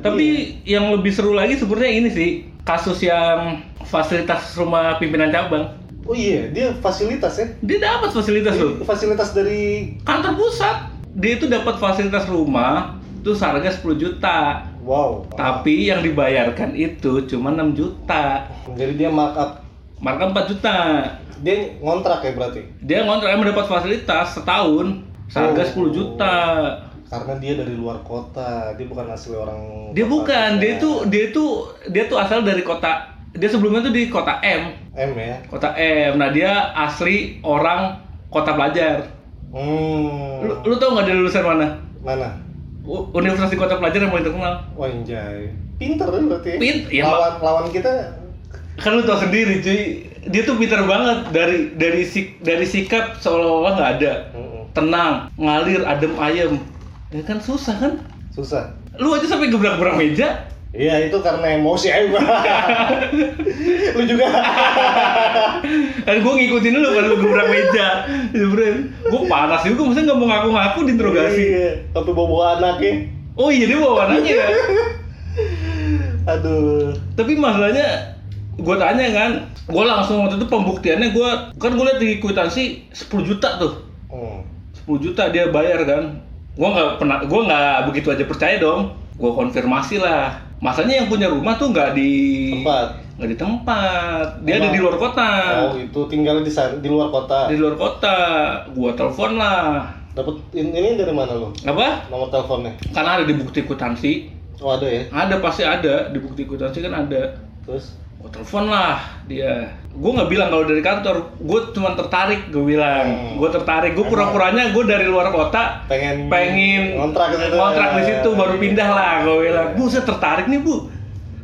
Tapi yang lebih seru lagi sebenarnya ini sih kasus yang fasilitas rumah pimpinan cabang. Oh iya, dia fasilitas ya. Dia dapat fasilitas loh. Fasilitas dari Kantor pusat. Dia itu dapat fasilitas rumah itu seharga 10 juta. wow. Tapi yang dibayarkan itu cuma 6 juta. Jadi dia markup Marka 4 juta. dia ngontrak ya berarti. Dia ngontrak mendapat fasilitas setahun seharga Oh. 10 juta. Karena dia dari luar kota, dia bukan asli orang. Dia kota bukan, dia juga. itu dia itu dia tuh asal dari kota dia sebelumnya tuh di kota M, M ya. kota M. Nah, dia asli orang kota pelajar. Hmm. Lu, lu tau nggak dia lulusan mana? Mana? Universitas di kota pelajar yang paling terkenal. Wah, anjay. Pinter kan berarti. ya? Pin- ya, lawan lawan kita Kan lu tau sendiri, cuy. Dia tuh pintar banget dari dari sik, dari sikap seolah-olah nggak ada. Tenang, ngalir, adem ayem. Ya kan susah kan? susah. Lu aja sampai gebrak-gebrak meja. Iya, itu karena emosi aja. Lu juga. Kan gue ngikutin dulu kan lu gebrak meja. Gue panas juga, maksudnya nggak mau ngaku-ngaku diinterogasi. Iya, Sampai bawa anaknya. Oh iya dia bawa anaknya ya. Aduh. Tapi masalahnya gue tanya kan, gue langsung waktu itu pembuktiannya gue kan gue lihat di kwitansi 10 juta tuh, Hmm. 10 juta dia bayar kan. Gue nggak pernah, gue nggak begitu aja percaya dong. Gue konfirmasi lah. Masanya yang punya rumah tuh nggak di Tempat. nggak di tempat, dia ada Emang? di luar kota. Oh, itu tinggal di di luar kota. Di luar kota, gue telepon lah. Dapat in- ini dari mana lo? Apa? Nomor teleponnya? Karena ada di bukti kwitansi. Oh, ada ya. Ada pasti ada di bukti kwitansi kan ada. Terus gue telepon lah dia. Gue nggak bilang kalau dari kantor. Gue cuma tertarik gue bilang. Hmm. gue tertarik. Gue pura-puranya gue dari luar kota pengen pengen ngontrak gitu. ngontrak di situ baru pindah lah gue bilang. Bu saya tertarik nih bu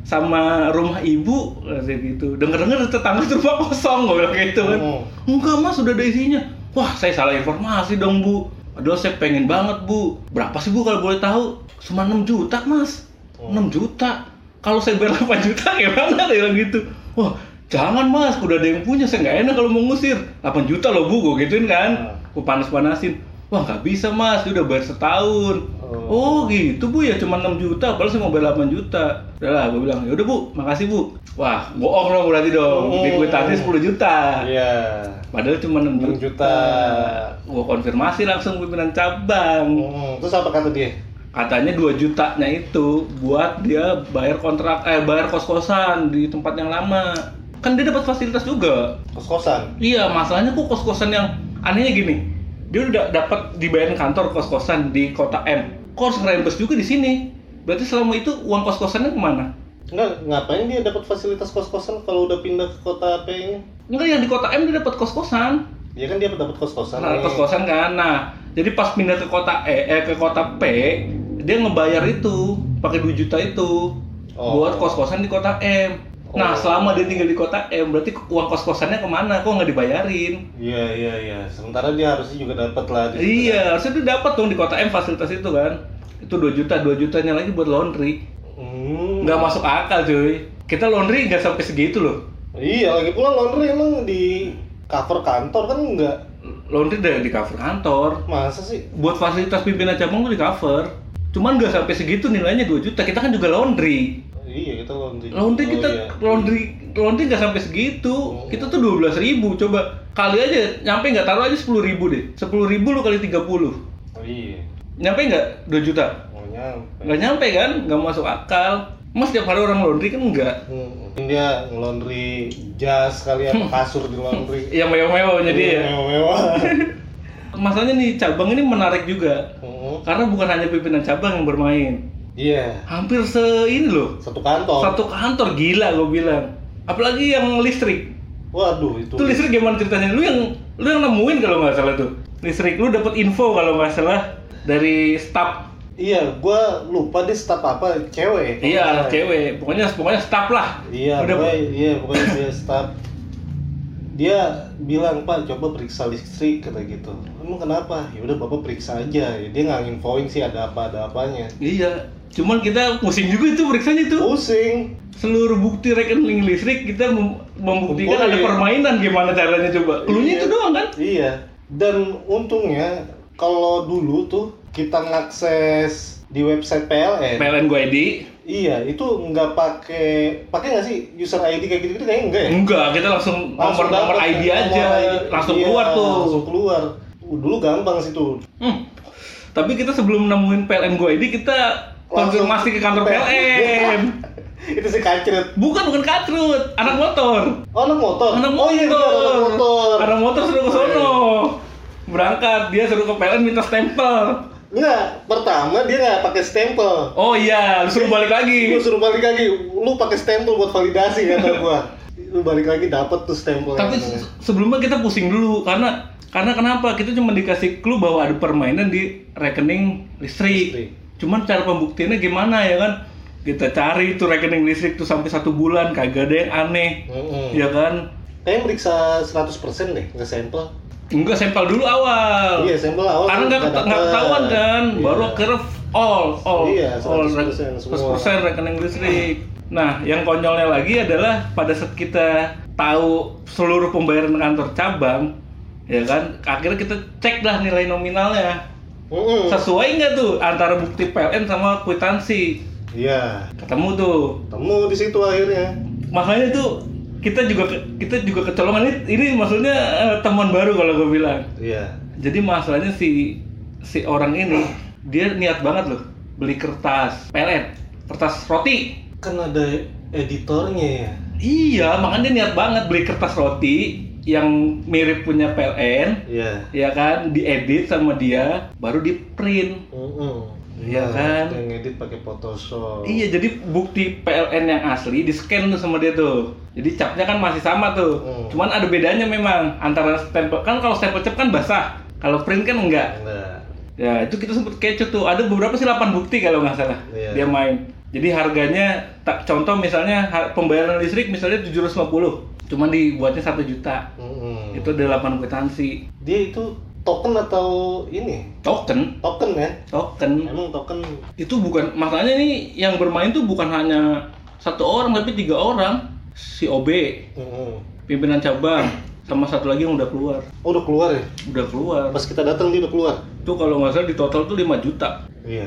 sama rumah ibu. Kayak gitu. Denger denger tetangga rumah kosong gue bilang gitu kan. Hmm. enggak mas sudah ada isinya. Wah saya salah informasi dong bu. Padahal saya pengen banget bu. Berapa sih bu kalau boleh tahu? Cuma 6 juta mas. Hmm. 6 juta kalau saya bayar 8 juta gimana dia bilang gitu. Wah jangan mas. Udah ada yang punya saya nggak enak kalau mau ngusir. 8 juta loh bu gue gituin kan? Hmm. gue panas-panasin. Wah nggak bisa mas. Udah bayar setahun. Oh. oh gitu bu. Ya cuma 6 juta. Padahal saya mau bayar 8 juta. Udah lah gue bilang ya udah bu. Makasih bu. Wah bohong dong berarti dong. Di Hmm. kwitansi 10 juta. Iya. padahal cuma 6 6 juta, juta. gue konfirmasi langsung pimpinan cabang. Hmm. Terus apa kata dia? Katanya 2 jutanya itu buat dia bayar kontrak eh bayar kos-kosan di tempat yang lama. Kan dia dapat fasilitas juga. Kos-kosan. iya masalahnya kok kos-kosan yang anehnya gini. Dia udah dapat dibayarin kantor kos-kosan di kota M. Kok harus ngerembes juga di sini? Berarti selama itu uang kos-kosannya ke mana? Enggak, ngapain dia dapat fasilitas kos-kosan kalau udah pindah ke kota P ini? enggak yang di kota M dia dapat kos-kosan Ya kan dia dapat kos-kosan. Nah, kos-kosan kan. Nah, jadi pas pindah ke kota E, eh ke kota P, dia ngebayar itu pakai 2 juta itu Oh. buat kos-kosan di kota M. Nah, Oh. selama dia tinggal di kota M, berarti uang kos-kosannya ke mana? Kok nggak dibayarin? Iya, iya, iya. Sementara dia harusnya juga dapat lah. Iya, harusnya dia dapat dong di kota M fasilitas itu kan. Itu 2 juta, 2 jutanya lagi buat laundry. Hmm. Nggak masuk akal cuy. Kita laundry nggak sampai segitu loh. Iya, lagi pula laundry emang di cover kantor kan enggak. Laundry dari di cover kantor. Masa sih? Buat fasilitas pimpinan cabang tuh di cover. Cuman nggak sampai segitu nilainya 2 juta. Kita kan juga laundry. Iya, kita laundry. Laundry Oh, kita iya. laundry laundry nggak sampai segitu. Oh. Kita tuh 12.000 ribu coba kali aja nyampe nggak taruh aja 10.000 ribu deh. 10.000 ribu lu kali 30 Oh, iya. Nyampe nggak 2 juta? Mau nyampe. Nggak nyampe kan? Nggak masuk akal. Mas tiap hari orang laundry kan enggak. Hmm. Dia nge-laundry jas kali apa kasur di laundry. Yang mewah-mewahnya dia. ya. Mewah-mewah. Masalahnya nih cabang ini menarik juga. Hmm. Karena bukan hanya pimpinan cabang yang bermain. Iya. Hampir se ini loh. Satu kantor. Satu kantor gila gue bilang. Apalagi yang listrik. Waduh, itu. Itu listrik gimana ceritanya? Lu yang lu yang nemuin kalau nggak salah tuh. Listrik lu dapat info kalau nggak salah dari staff. Iya, gua lupa deh staff apa, cewek. Iya, Oh, cewek. Pokoknya pokoknya staff lah. Iya, Udah, pokoknya, iya, pokoknya dia staff. Dia bilang, Pak, coba periksa listrik, kata gitu. Emang kenapa? Ya udah Bapak periksa aja. Ya, dia nggak nginfoin sih ada apa, ada apanya. Iya. Cuman kita pusing juga itu periksanya itu. Pusing. Seluruh bukti rekening listrik kita mem- membuktikan ada Kumpulin. permainan gimana caranya coba. Cluenya Iya. itu doang kan? Iya. Dan untungnya kalau dulu tuh kita ngakses di website PLN, PLN gue ID. Iya, itu nggak pakai pakai nggak sih user ID kayak gitu-gitu kayaknya enggak ya? Enggak, kita langsung nomor nomor ID nomor aja, ID. langsung Iya, keluar tuh. Langsung keluar. Uh, Dulu gampang sih tuh. Hmm. Tapi kita sebelum nemuin PLN Go ID kita Langsung konfirmasi ke kantor PLN. itu si kacret. Bukan bukan katrut, anak motor. Oh, anak motor. Anak Oh iya, benar, anak motor. Anak motor suruh ke sono. Berangkat, dia suruh ke PLN minta stempel. Enggak, pertama dia nggak pakai stempel. Oh iya, lu suruh balik lagi. Lu suruh balik lagi, lu pakai stempel buat validasi kata gua. Lu balik lagi dapat tuh stempel. Tapi se- sebelumnya kita pusing dulu karena karena kenapa? Kita cuma dikasih clue bahwa ada permainan di rekening listrik. Listrik. Cuman cara pembuktiannya gimana ya kan? Kita cari tuh rekening listrik tuh sampai satu bulan kagak ada yang aneh, Mm-mm. ya kan? Kayaknya meriksa 100% deh, nggak sampel. Enggak sampel dulu awal. Iya, sampel awal Karena nggak nggak keta- nggak dapet. ketahuan kan, Iya. baru akhirnya all, all, Iya, all 100% semua. 100% rekening listrik. Nah, yang konyolnya lagi adalah pada saat kita tahu seluruh pembayaran kantor cabang, ya kan, akhirnya kita cek lah nilai nominalnya. Mm-mm. Sesuai nggak tuh antara bukti PLN sama kwitansi? Iya, Ketemu tuh. temu di situ akhirnya. Makanya tuh kita juga kita juga kecolongan ini ini maksudnya eh, teman baru kalau gue bilang. Iya. Jadi masalahnya si si orang ini dia niat banget loh beli kertas PLN, kertas roti. Kan ada editornya ya. Iya, makanya dia niat banget beli kertas roti yang mirip punya PLN, Iya. ya kan, diedit sama dia, baru di print. Mm-mm. Iya Nah, kan? Yang edit pakai Photoshop. Iya, jadi bukti PLN yang asli di scan tuh sama dia tuh. Jadi capnya kan masih sama tuh. Hmm. Cuman ada bedanya memang antara stempel kan kalau stempel cap kan basah, kalau print kan enggak. Nah, Ya itu kita sempet kecut tuh. Ada beberapa sih 8 bukti kalau nggak salah. Iya. Dia main. Jadi harganya tak contoh misalnya pembayaran listrik misalnya 750. Cuman dibuatnya 1 juta. mm-mm. Itu ada 8 kwitansi. dia itu token atau ini? Token, Token ya? token. Emang token Itu bukan masalahnya nih yang bermain tuh bukan hanya satu orang tapi tiga orang. Si OB, Mm-mm. pimpinan cabang, sama satu lagi yang udah keluar. Oh, udah keluar ya? Udah keluar. Pas kita datang dia udah keluar. Itu kalau nggak salah di total tuh 5 juta. Iya.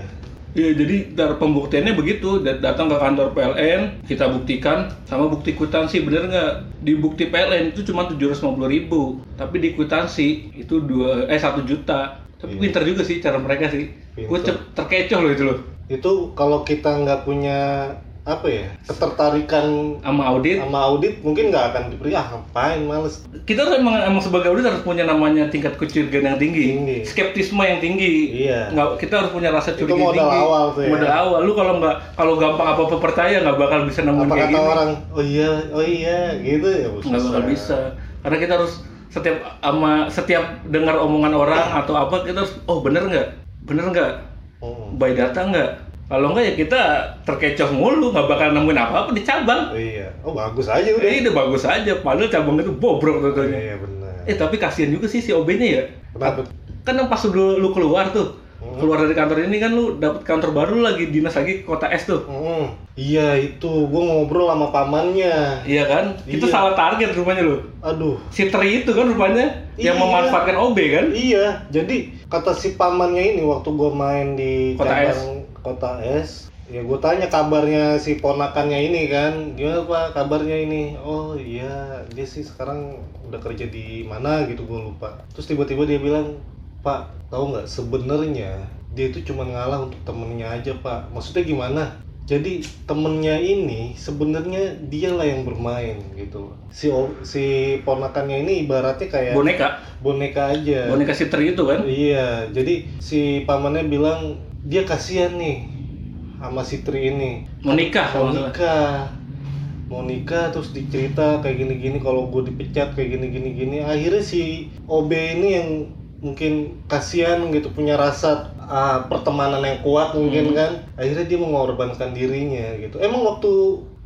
Iya, jadi dar pembuktiannya begitu, Dat- datang ke kantor PLN, kita buktikan sama bukti kwitansi, bener nggak? Di bukti PLN itu cuma 750 ribu, tapi di kwitansi itu dua eh satu juta. Tapi Iya. pinter juga sih cara mereka sih. Gue terkecoh loh itu loh, Itu kalau kita nggak punya apa ya ketertarikan sama audit. sama audit mungkin nggak akan diberi ah ngapain males Kita tuh emang, emang sebagai audit harus punya namanya tingkat kecurigaan yang tinggi, Tinggi. skeptisme yang tinggi. Iya. Nggak, kita harus punya rasa Itu curiga yang modal tinggi. awal tuh ya. Modal awal. Lu kalau nggak kalau gampang apa apa percaya nggak bakal bisa nemuin apa kayak kata gini. orang oh iya oh iya gitu ya nggak bakal bisa karena kita harus setiap ama setiap dengar omongan orang atau apa kita harus oh bener nggak bener nggak Hmm. by data nggak kalau nggak ya kita terkecoh mulu nggak bakal nemuin apa apa di cabang. Oh iya. Oh bagus aja udah. Eh udah bagus aja padahal cabang itu bobrok tentunya iya benar. Eh tapi kasihan juga sih si OB nya ya. Kenapa kan yang pas lu, lu keluar tuh Hmm. keluar dari kantor ini kan lu dapet kantor baru lagi dinas lagi ke kota S tuh. Hmm. iya itu. Gua ngobrol sama pamannya. Iya kan? Itu Iya. salah target rupanya lu. Aduh. Si Tri itu kan rupanya yang Iya. memanfaatkan OB kan? Iya, jadi kata si pamannya ini waktu gua main di Kota cabang Kota S, ya gue tanya kabarnya si ponakannya ini kan, gimana pak kabarnya ini? Oh iya, dia sih sekarang udah kerja di mana gitu gue lupa. Terus tiba-tiba dia bilang, Pak, tahu nggak sebenarnya dia itu cuma ngalah untuk temennya aja pak. Maksudnya gimana? Jadi temennya ini sebenarnya dialah yang bermain gitu. Si si ponakannya ini ibaratnya kayak boneka boneka aja. boneka si Tri itu kan Iya, jadi si pamannya bilang dia kasihan nih sama si Tri ini. Mau nikah, mau nikah. Mau nikah terus dicerita kayak gini-gini kalau gue dipecat kayak gini-gini gini. Akhirnya si OB ini yang mungkin kasihan gitu punya rasa ah, pertemanan yang kuat mungkin Hmm. kan. Akhirnya dia mengorbankan dirinya gitu. Emang waktu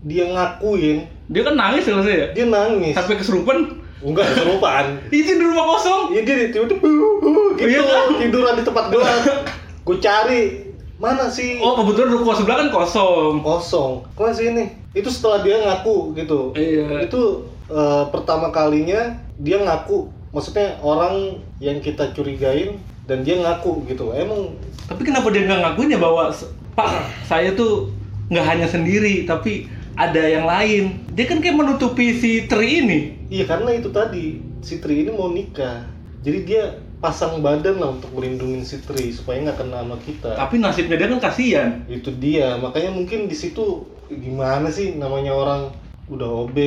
dia ngakuin dia kan nangis kalau saya dia nangis. sampai kesurupan Enggak keserupaan. izin di rumah kosong Iya dia tiba-tiba gitu Iya kan? tiduran di tempat gua. Gue cari mana sih oh kebetulan rumah sebelah kan kosong kosong. Kok sini? Itu setelah dia ngaku gitu. iya Itu eh, pertama kalinya dia ngaku. Maksudnya orang yang kita curigain dan dia ngaku gitu. Emang tapi kenapa dia nggak ngakuin ya bahwa "S- pak saya tuh nggak hanya sendiri tapi ada yang lain dia kan kayak menutupi si Tri ini Iya karena itu tadi si Tri ini mau nikah, jadi dia pasang badan lah untuk melindungi si Tri supaya nggak kena sama kita. tapi nasibnya dia kan kasihan Itu dia, makanya mungkin di situ gimana sih namanya orang udah OB,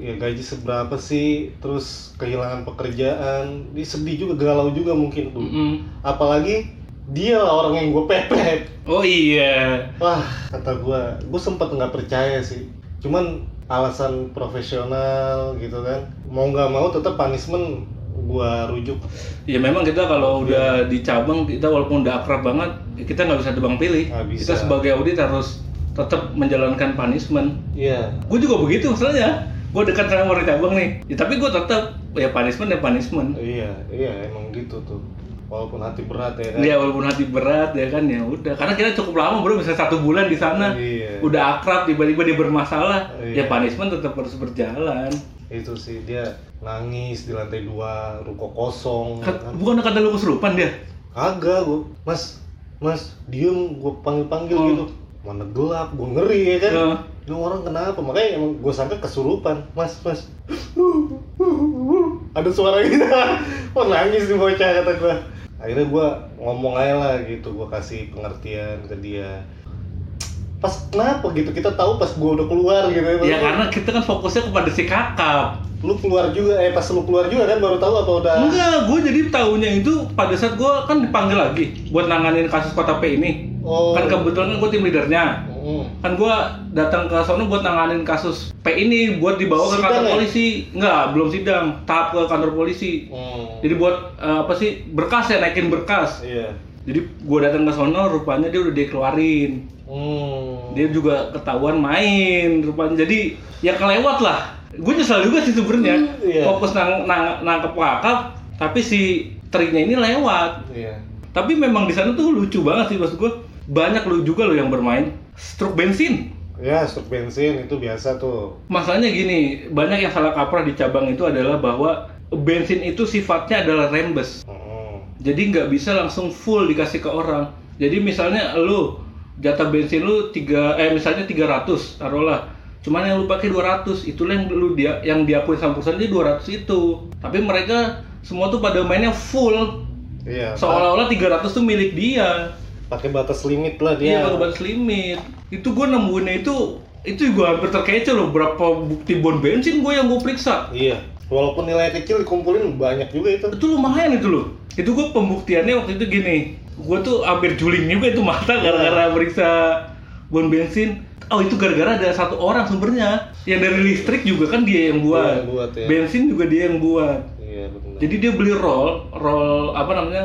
ya gaji seberapa sih, terus kehilangan pekerjaan, dia sedih juga, galau juga mungkin tuh. Mm-mm. Apalagi dia lah orang yang gue pepet. oh iya Wah, kata gua, gue sempet nggak percaya sih. Cuman alasan profesional gitu kan, mau nggak mau tetap punishment gua rujuk. ya memang kita kalau udah di cabang kita walaupun udah akrab banget ya kita nggak bisa tebang pilih Nggak bisa. kita sebagai audit harus tetap menjalankan punishment Iya, gue juga begitu masalahnya gue dekat sama orang cabang nih ya, tapi gue tetap ya punishment ya punishment iya, iya emang gitu tuh. Walaupun hati berat ya kan. Ya walaupun hati berat ya kan ya udah karena kita cukup lama bro bisa satu bulan di sana Iya. udah akrab tiba-tiba dia bermasalah Iya. ya punishment tetap harus berjalan Itu sih dia nangis di lantai dua, ruko kosong. ya Kan- kan. bukan kata lu kesurupan dia Kagak gua, Mas, Mas, diem gua panggil-panggil Hmm. gitu. Mana gelap, gua ngeri ya kan. Ya. Ini orang kenapa? Makanya emang gue sangka kesurupan. Mas, mas. Ada suara gitu. Oh nangis nih bocah kata gue. Akhirnya gue ngomong aja lah gitu. Gue kasih pengertian ke dia. Pas kenapa gitu? Kita tahu pas gue udah keluar gitu. ya karena kita kan fokusnya kepada si kakap Lu keluar juga, eh pas lu keluar juga kan baru tahu apa udah. enggak gue jadi tahunya itu pada saat gue kan dipanggil lagi buat nanganin kasus kota P ini Oh. kan kebetulan kan gue tim leadernya Mm. kan gua datang ke sono buat nanganin kasus P ini buat dibawa ke Sidang kantor ya? polisi enggak belum sidang tahap ke kantor polisi Hmm. jadi buat eh, apa sih berkas ya naikin berkas Iya. Jadi gua datang ke sono rupanya dia udah dikeluarin Hmm. dia juga ketahuan main rupanya jadi ya kelewat lah gue nyesel juga sih sebenarnya Hmm, iya. fokus nang, nang, nangkep kakap tapi si trinya ini lewat Iya. tapi memang di sana tuh lucu banget sih maksud gue banyak lu juga lo yang bermain struk bensin Ya, stok bensin itu biasa tuh. Masalahnya gini, banyak yang salah kaprah di cabang itu adalah bahwa bensin itu sifatnya adalah rembes. Jadi nggak bisa langsung full dikasih ke orang. Jadi misalnya lu jatah bensin lu tiga eh misalnya 300 taruhlah. Cuman yang lu pakai 200, itulah yang lu dia yang diakui sama perusahaan dia 200 itu. Tapi mereka semua tuh pada mainnya full. Iya. Seolah-olah 300 tuh milik dia. pakai batas limit lah Iya, dia. pakai batas limit. Itu gue nemuinnya itu itu gue hampir terkecoh loh berapa bukti bon bensin gue yang gue periksa. Iya. Walaupun nilai kecil dikumpulin banyak juga itu. Itu lumayan itu loh. Itu gue pembuktiannya waktu itu gini. Gue tuh hampir juling juga itu mata gara-gara periksa bon bensin. Oh itu gara-gara ada satu orang sumbernya. Yang dari listrik juga kan dia yang buat. Dia yang buat, ya. Bensin juga dia yang buat. Iya benar. Jadi dia beli roll, roll apa namanya?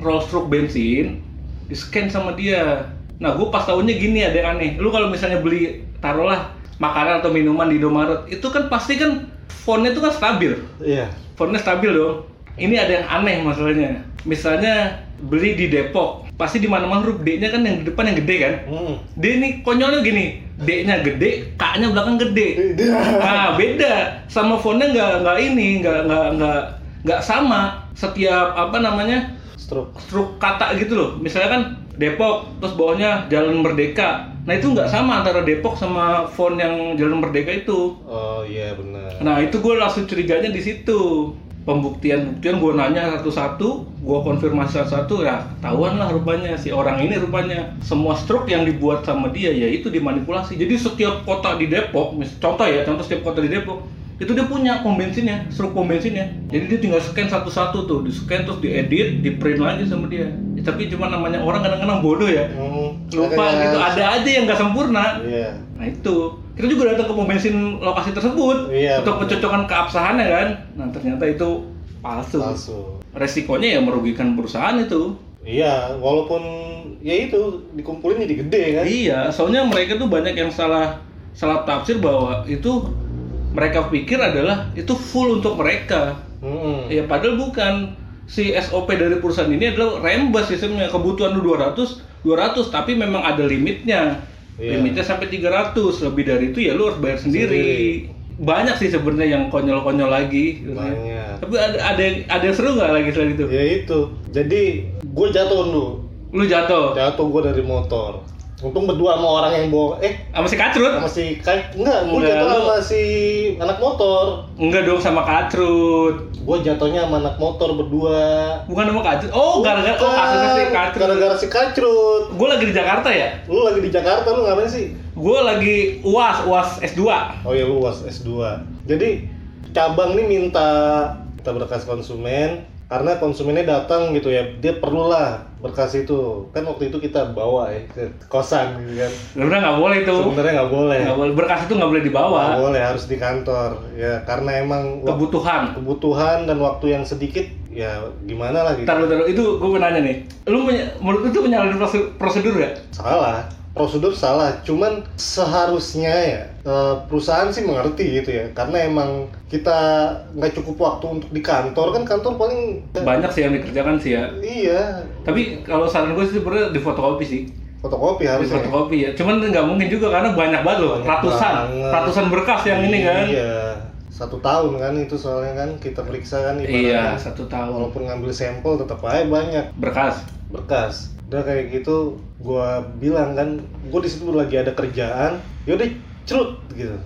Roll stroke bensin, di scan sama dia. Nah, gue pas tahunnya gini ada yang aneh. Lu kalau misalnya beli taruhlah makanan atau minuman di Indomaret, itu kan pasti kan fontnya itu kan stabil. Iya. Fontnya stabil dong. Ini ada yang aneh masalahnya. Misalnya beli di Depok, pasti di mana-mana huruf D-nya kan yang di depan yang gede kan. Hmm. D ini konyolnya gini, D-nya gede, K-nya belakang gede. Nah beda sama fontnya nggak nggak ini nggak nggak nggak nggak sama setiap apa namanya Stroke. struk kata gitu loh misalnya kan Depok terus bawahnya Jalan Merdeka. Nah itu nggak sama antara Depok sama font yang Jalan Merdeka itu. Oh iya benar. nah itu gue langsung curiganya di situ. Pembuktian buktian gue nanya satu-satu gue konfirmasi satu-satu ya ketahuan lah rupanya si orang ini rupanya. Semua struk yang dibuat sama dia ya itu dimanipulasi. Jadi setiap kota di Depok mis- contoh ya contoh setiap kota di Depok itu dia punya pom bensinnya struk pom bensinnya. Jadi dia tinggal scan satu-satu tuh di scan terus diedit di print lagi sama dia Ya, tapi cuma namanya orang kadang-kadang bodoh ya Hmm. lupa gitu ada aja yang nggak sempurna Iya. Nah itu, kita juga datang ke pom bensin lokasi tersebut Iya, untuk pencocokan keabsahannya kan. Nah ternyata itu palsu. Palsu. Resikonya ya merugikan perusahaan itu. Iya, walaupun ya itu dikumpulin jadi gede kan. Iya, soalnya mereka tuh banyak yang salah salah tafsir bahwa itu mereka pikir adalah itu full untuk mereka. Hmm. Ya padahal bukan. Si SOP dari perusahaan ini adalah rembes sistemnya. Kebutuhan lu 200, 200 tapi memang ada limitnya. Iya. Limitnya sampai 300. Lebih dari itu ya lu harus bayar sendiri. Sendiri. Banyak sih sebenarnya yang konyol-konyol lagi. Banyak. Tapi ada ada yang ada yang seru nggak lagi selain itu? Ya itu. Jadi gue jatuh dulu. Lu jatuh. Jatuh gue dari motor. Untung berdua sama orang yang bawa eh Sama si Kacrut? sama si Kai enggak Enggak, jatuh sama si anak motor Enggak dong sama Kacrut. gue jatuhnya sama anak motor berdua Bukan sama Kacrut. Oh, gara-gara oh kasusnya si Kacrut. gara-gara si kacrut Gue lagi di Jakarta ya. lu lagi di Jakarta lu ngapain sih Gue lagi UAS, UAS S2. oh ya lu was S2 jadi cabang nih minta kita berkas konsumen karena konsumennya datang gitu ya dia perlulah berkas itu kan waktu itu kita bawa ya ke kosan gitu kan Sebenarnya nggak boleh itu. sebenarnya nggak boleh Nggak boleh. Berkas itu nggak boleh dibawa. nggak boleh harus di kantor ya karena emang Kebutuhan. kebutuhan dan waktu yang sedikit ya gimana lah gitu Taruh, taruh. Itu gue mau nanya nih. Lu punya, menurut itu prosedur, prosedur ya? salah prosedur salah cuman seharusnya ya eh, perusahaan sih mengerti gitu ya karena emang kita nggak cukup waktu untuk di kantor kan kantor paling Banyak sih yang dikerjakan sih ya. iya Tapi kalau saran gue sih sebenarnya di fotokopi sih. fotokopi Di harusnya fotokopi ya. Cuman nggak mungkin juga karena banyak banget loh. Banyak Ratusan, banget. ratusan berkas yang ini kan. iya satu tahun kan itu soalnya kan kita periksa kan Iya, satu tahun. walaupun ngambil sampel tetap aja banyak Berkas. berkas udah kayak gitu gua bilang kan gua di situ lagi ada kerjaan yaudah cerut gitu.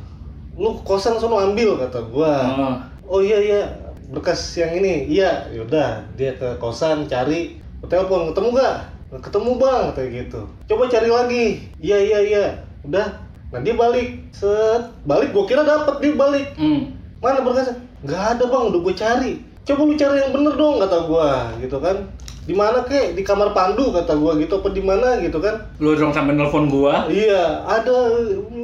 Lu kosan sono ambil kata gua. Oh. oh iya iya. Berkas yang ini iya. Yaudah dia ke kosan cari telepon ketemu gak ketemu bang kayak gitu. Coba cari lagi. Iya iya iya. Udah. Nah dia balik. Set. Balik gua kira dapat dia balik. Hmm. mana berkasnya? Nggak ada bang. Udah gue cari. Coba lu cari yang bener dong kata gua gitu kan di mana kek? Di kamar pandu kata gua gitu. Apa di mana gitu kan? Lu dong sampai nelpon gua. iya ada.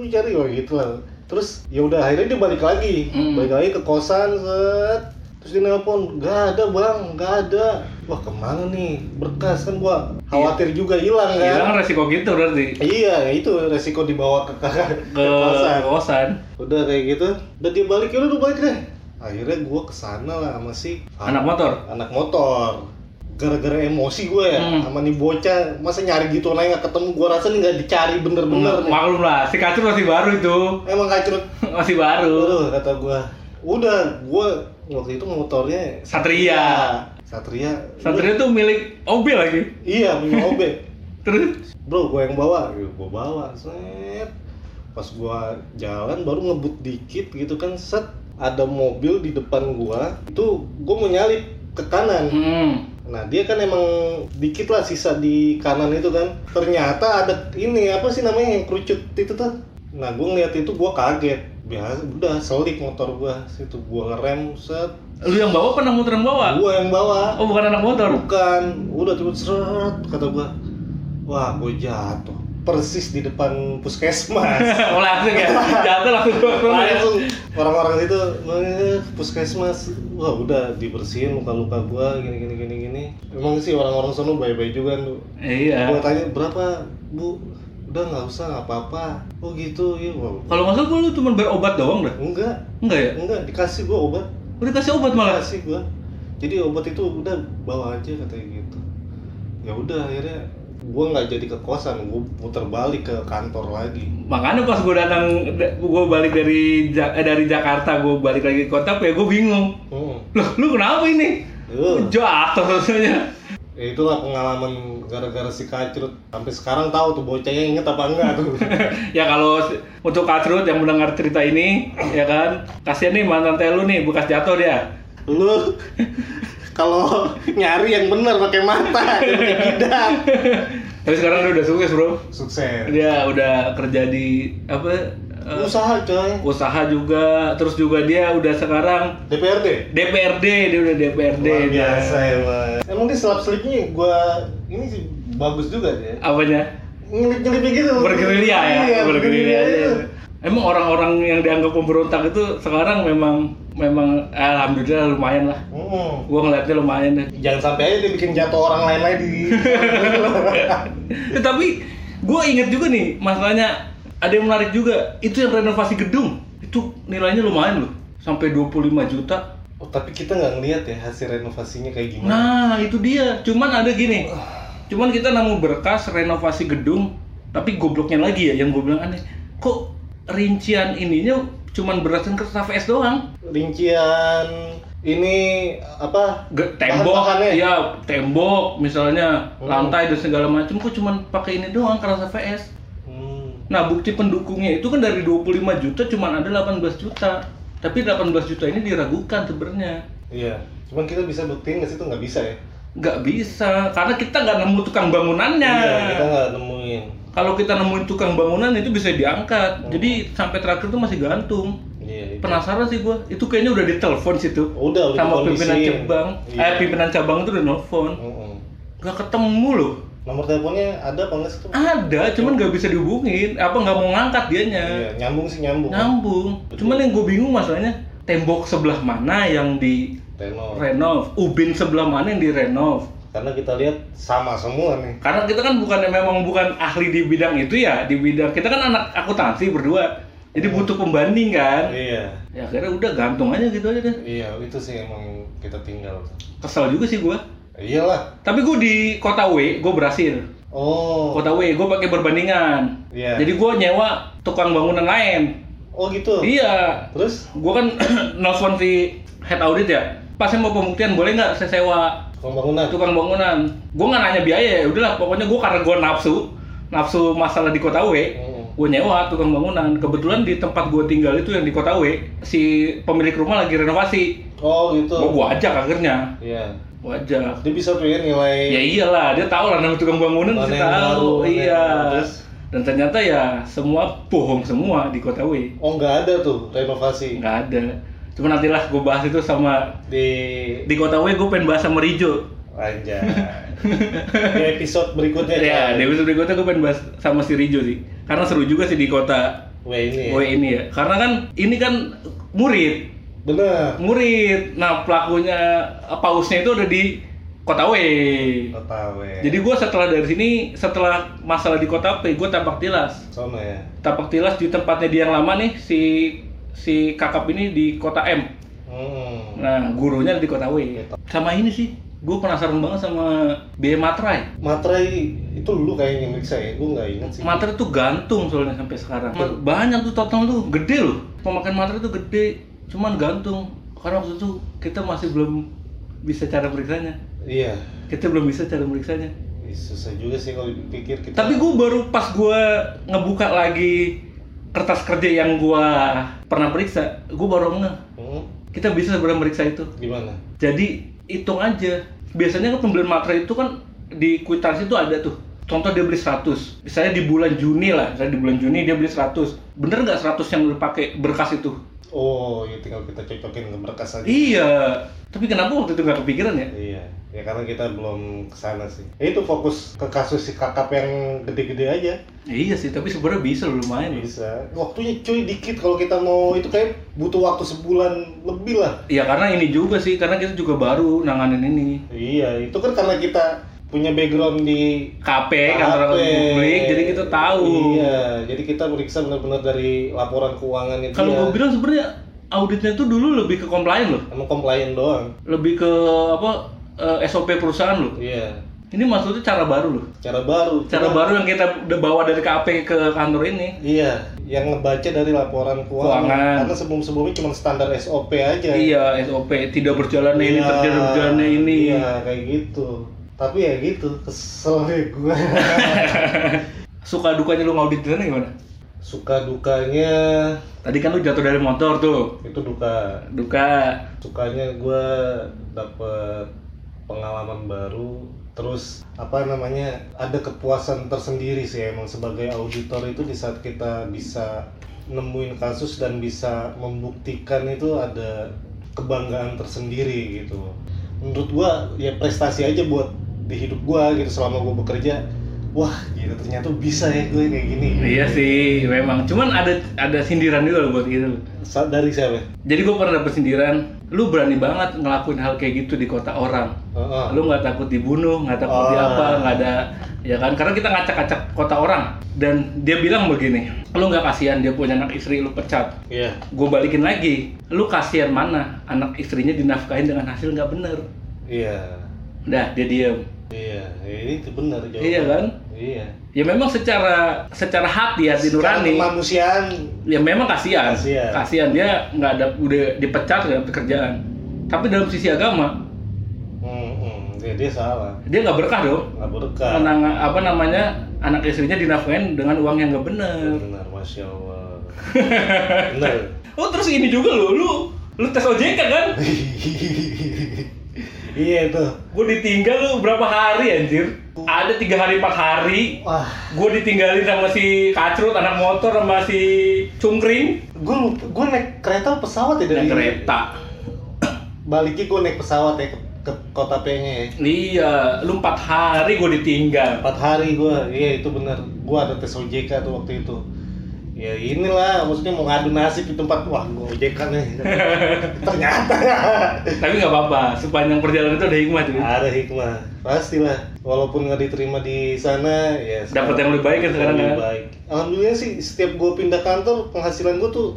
Cari oh gitu lah. Terus ya udah akhirnya dia balik lagi. Hmm. balik lagi ke kosan set. Terus dia nelpon nggak ada bang. Nggak ada. Wah ke mana nih? Berkas kan gua khawatir juga hilang kan? Hilang resiko gitu berarti. iya itu resiko dibawa ke, ke, Ke kosan. kosan. udah kayak gitu. Udah dia balik ya udah balik deh. Akhirnya gua ke sana lah sama si Anak motor. anak motor gara-gara emosi gue ya Hmm. sama nih bocah masa nyari gitu nanya nggak ketemu gue rasa nih nggak dicari bener-bener nih. Maklum lah, si Kacrut masih baru itu. emang kacrut Masih baru. Aduh, kata gue udah gue waktu itu motornya Satria. Satria Satria tuh milik OB lagi. iya punya OB Terus bro gue yang bawa gue bawa set pas gue jalan baru ngebut dikit gitu kan set ada mobil di depan gue itu gue mau nyalip ke kanan hmm. Nah dia kan emang dikit lah sisa di kanan itu kan. Ternyata ada ini apa sih namanya yang kerucut itu tuh. Nah gue ngeliat itu gue kaget. Biasa udah selip motor gue. Situ gue ngerem set. Lu yang bawa apa anak motor yang bawa? Gue yang bawa. Oh bukan anak motor. Bukan. Udah tiba seret kata gue. Wah gue jatuh. Persis di depan puskesmas. oh langsung ya. Jatuh langsung ya. langsung orang-orang itu "Eh, puskesmas wah udah dibersihin luka-luka gua gini gini gini gini emang sih orang-orang sono baik-baik juga tuh Iya. gua tanya berapa bu udah nggak usah nggak apa-apa oh gitu iya wah Kalau nggak salah gua lu cuma bayar obat doang dah. enggak Enggak ya? enggak dikasih gua obat Udah kasih obat malah. kasih gua jadi obat itu udah bawa aja katanya gitu ya udah akhirnya gua nggak jadi ke kosan gua putar balik ke kantor lagi Makanya pas gua datang, gua balik dari eh, dari Jakarta, gua balik lagi ke kota, ya gua bingung. hmm. Loh, lu kenapa ini? Yuh. Jatuh rasanya. Ya itulah pengalaman gara-gara si kacrut sampai sekarang tahu tuh bocahnya inget apa enggak tuh. ya kalau untuk Kacrut yang mendengar cerita ini, ya kan, kasihan nih mantan teh lu nih bekas jatuh dia. Lu kalau nyari yang bener pakai mata, pakai bidang. Tapi sekarang udah sukses bro. Sukses. Dia udah kerja di apa? eh, Usaha coy. usaha juga, terus juga dia udah sekarang DPRD. DPRD, dia udah DPRD. Luar dia. biasa ya, Mas. Emang dia selap-selipnya gua ini sih bagus juga dia. Apanya? Nyelip-nyelipnya gitu. Bergerilya ya, Iya, bergerilya aja. gitu. Emang orang-orang yang dianggap pemberontak itu sekarang memang memang alhamdulillah lumayan lah. Mm. Gua ngeliatnya lumayan deh. Jangan sampai aja dia bikin jatuh orang lain lagi di. Eh, tapi gue inget juga nih masalahnya ada yang menarik juga itu yang renovasi gedung itu nilainya lumayan loh sampai 25 juta oh, tapi kita nggak ngeliat ya hasil renovasinya kayak gimana. nah itu dia cuman ada gini cuman kita nemu berkas renovasi gedung tapi gobloknya lagi ya yang gue bilang aneh kok rincian ininya cuman berdasarkan kertas HVS doang rincian ini apa tembok Bahan-bahannya? ya tembok misalnya Hmm. lantai dan segala macam kok cuman pakai ini doang kertas HVS Nah, bukti pendukungnya itu kan dari 25 juta cuman ada 18 juta. Tapi 18 juta ini diragukan sebenarnya. Iya. Cuman kita bisa buktiin nggak sih itu nggak bisa ya? Nggak bisa, karena kita nggak nemu tukang bangunannya. Iya, kita nggak nemuin. Kalau kita nemuin tukang bangunan itu bisa diangkat. Jadi sampai terakhir tuh masih gantung. Iya. itu. Penasaran sih gua. Itu kayaknya udah ditelepon situ. Udah, udah sama pimpinan cabang. Iya. Eh, pimpinan cabang itu udah nelfon. Nggak ketemu loh. Nomor teleponnya ada apa nggak sih tuh? Ada, cuman nggak bisa dihubungin. Apa nggak mau ngangkat dianya? Iya, nyambung sih nyambung. Nyambung. Cuman yang gue bingung masalahnya tembok sebelah mana yang di Tenor. renov, ubin sebelah mana yang direnov. Karena kita lihat sama semua nih. Karena kita kan bukan memang bukan ahli di bidang itu ya, di bidang kita kan anak akuntansi berdua. Jadi butuh pembanding kan. Iya. Ya akhirnya udah gantung aja gitu aja deh. Iya, itu sih emang kita tinggal. Kesel juga sih gua. Iyalah. Tapi gue di kota W, gue berhasil. Oh. Kota W, gue pakai berbandingan. Iya. Jadi gue nyewa tukang bangunan lain. Oh gitu. Iya, Terus gue kan nelfon si head audit ya. Pas saya mau pembuktian, boleh nggak saya sewa pembangunan. tukang bangunan? Gue nggak nanya biaya ya, udahlah pokoknya gue karena gue nafsu, nafsu masalah di kota W, Hmm. gue nyewa tukang bangunan. Kebetulan di tempat gue tinggal itu yang di kota W, si pemilik rumah lagi renovasi. Oh gitu. Mau gue ajak akhirnya, Iya. gue ajak. Dia bisa tuh ya nilai. Ya iyalah, dia tahu lah nama tukang bangunan pasti yang tahu. baru, Iya. terus? Dan ternyata ya semua bohong semua di kota W. Oh nggak ada tuh renovasi Nggak ada. Cuma nantilah gue bahas itu sama di di kota W gue pengen bahas sama Rijo. Anjay. di episode berikutnya Ya, Chan. di episode berikutnya gue pengen bahas sama si Rijo sih. Karena seru juga sih di kota W ini. W ini ya. Karena kan ini kan murid, Bener. murid. Nah pelakunya pausnya itu ada di kota W. Kota W. Jadi gue setelah dari sini, setelah masalah di kota P, gue tapak tilas. Sono ya. Tapak tilas di tempatnya dia yang lama nih, si si kakap ini di kota M. Hmm. Nah, gurunya di kota W. Sama ini sih, gue penasaran banget sama biaya materai. Materai itu lu kayaknya meriksa ya, gue nggak ingat sih. Materai tuh gantung soalnya sampai sekarang. Banyak tuh total tuh, gede loh. Pemakaian materai tuh gede, cuman gantung. Karena waktu itu kita masih belum bisa cara meriksanya. Iya. Kita belum bisa cara meriksanya. Ih, Susah juga sih kalau dipikir kita. Tapi gue baru pas gue ngebuka lagi kertas kerja yang gue pernah periksa, gue baru ngeh Hmm? kita bisa sebenarnya meriksa itu. Gimana? Jadi hitung aja. Biasanya kan pembelian materai itu kan di kwitansi itu ada tuh. Contoh dia beli 100. Misalnya di bulan Juni lah, misalnya di bulan Juni dia beli 100. Bener nggak 100 yang udah pakai berkas itu? Oh, ya tinggal kita cocokin ke berkas aja. Iya. Tapi kenapa waktu itu nggak kepikiran ya? Iya, ya karena kita belum ke sana sih. Ya itu fokus ke kasus si kakap yang gede-gede aja. Ya, iya sih, tapi sebenarnya bisa lumayan. Bisa. Waktunya cuy dikit kalau kita mau itu kayak butuh waktu sebulan lebih lah. Iya karena ini juga sih, karena kita juga baru nanganin ini. Iya, itu kan karena kita punya background di KP, kantor publik, jadi kita tahu. Iya, jadi kita meriksa benar-benar dari laporan keuangannya Kalau dia. gue bilang sebenarnya auditnya tuh dulu lebih ke compliant loh, Emang komplain doang. lebih ke apa eh, SOP perusahaan loh. Iya. Ini maksudnya cara baru loh. Cara baru. Cara Cuma- baru yang kita bawa dari KP ke kantor ini. Iya, yang ngebaca dari laporan keuangan. Keuangan. Karena sebelum-sebelumnya cuma standar SOP aja. Iya, SOP tidak berjalannya ini, Iya, terjadi berjalannya ini. Iya, kayak gitu. Tapi ya gitu, kesel deh gue. Suka dukanya lu ngaudit di sana gimana? Suka dukanya Tadi kan lu jatuh dari motor tuh. itu duka. Duka. Sukanya gue dapet pengalaman baru. Terus apa namanya ada kepuasan tersendiri sih emang sebagai auditor itu di saat kita bisa nemuin kasus dan bisa membuktikan itu ada kebanggaan tersendiri gitu. Menurut gua ya prestasi aja buat di hidup gua gitu selama gua bekerja. Wah, gitu ternyata bisa ya gue kayak gini. Iya sih, memang. Cuman ada ada sindiran juga loh buat gitu. Dari siapa? Jadi gue pernah dapet sindiran, lu berani banget ngelakuin hal kayak gitu di kota orang. Heeh. Lu nggak takut dibunuh, nggak takut di Ah. apa, nggak ada, ya kan? Karena kita ngacak-ngacak kota orang. Dan dia bilang begini, lu nggak kasihan dia punya anak istri, lu pecat. Iya. Gue balikin lagi, lu kasihan mana anak istrinya dinafkahin dengan hasil nggak bener. Iya. Udah, dia diem. Iya, ya itu benar jawaban. Iya kan? Iya. Ya memang secara secara hati hati Secara nurani, kemanusiaan ya memang kasihan. Kasihan. Kasihan dia nggak ada udah dipecat ada pekerjaan. Tapi dalam sisi agama, Hmm, hmm. dia, dia salah Dia nggak berkah dong. nggak berkah Menang, apa namanya anak istrinya dinafkahin dengan uang yang nggak bener. benar masya allah benar Oh terus ini juga lo, lu lu tes OJK kan? iya itu Gue ditinggal lu berapa hari anjir? Ada tiga hari empat hari. wah Gue ditinggalin sama si Kacrut anak motor sama si Cungkring. gue gue naik kereta pesawat ya dari Naik kereta. baliknya gue naik pesawat ya ke, ke kota P nya ya Iya, lu empat hari gue ditinggal. empat hari gue iya itu benar gue ada tes OJK tuh waktu itu ya inilah maksudnya mau ngadu nasib di tempat wah OJK nih ternyata Tapi nggak apa-apa, sepanjang perjalanan itu ada hikmah cuy. ada hikmah pastilah walaupun nggak diterima di sana ya Dapat yang lebih baik kan sekarang lebih kan? baik alhamdulillah sih setiap gue pindah kantor penghasilan gue tuh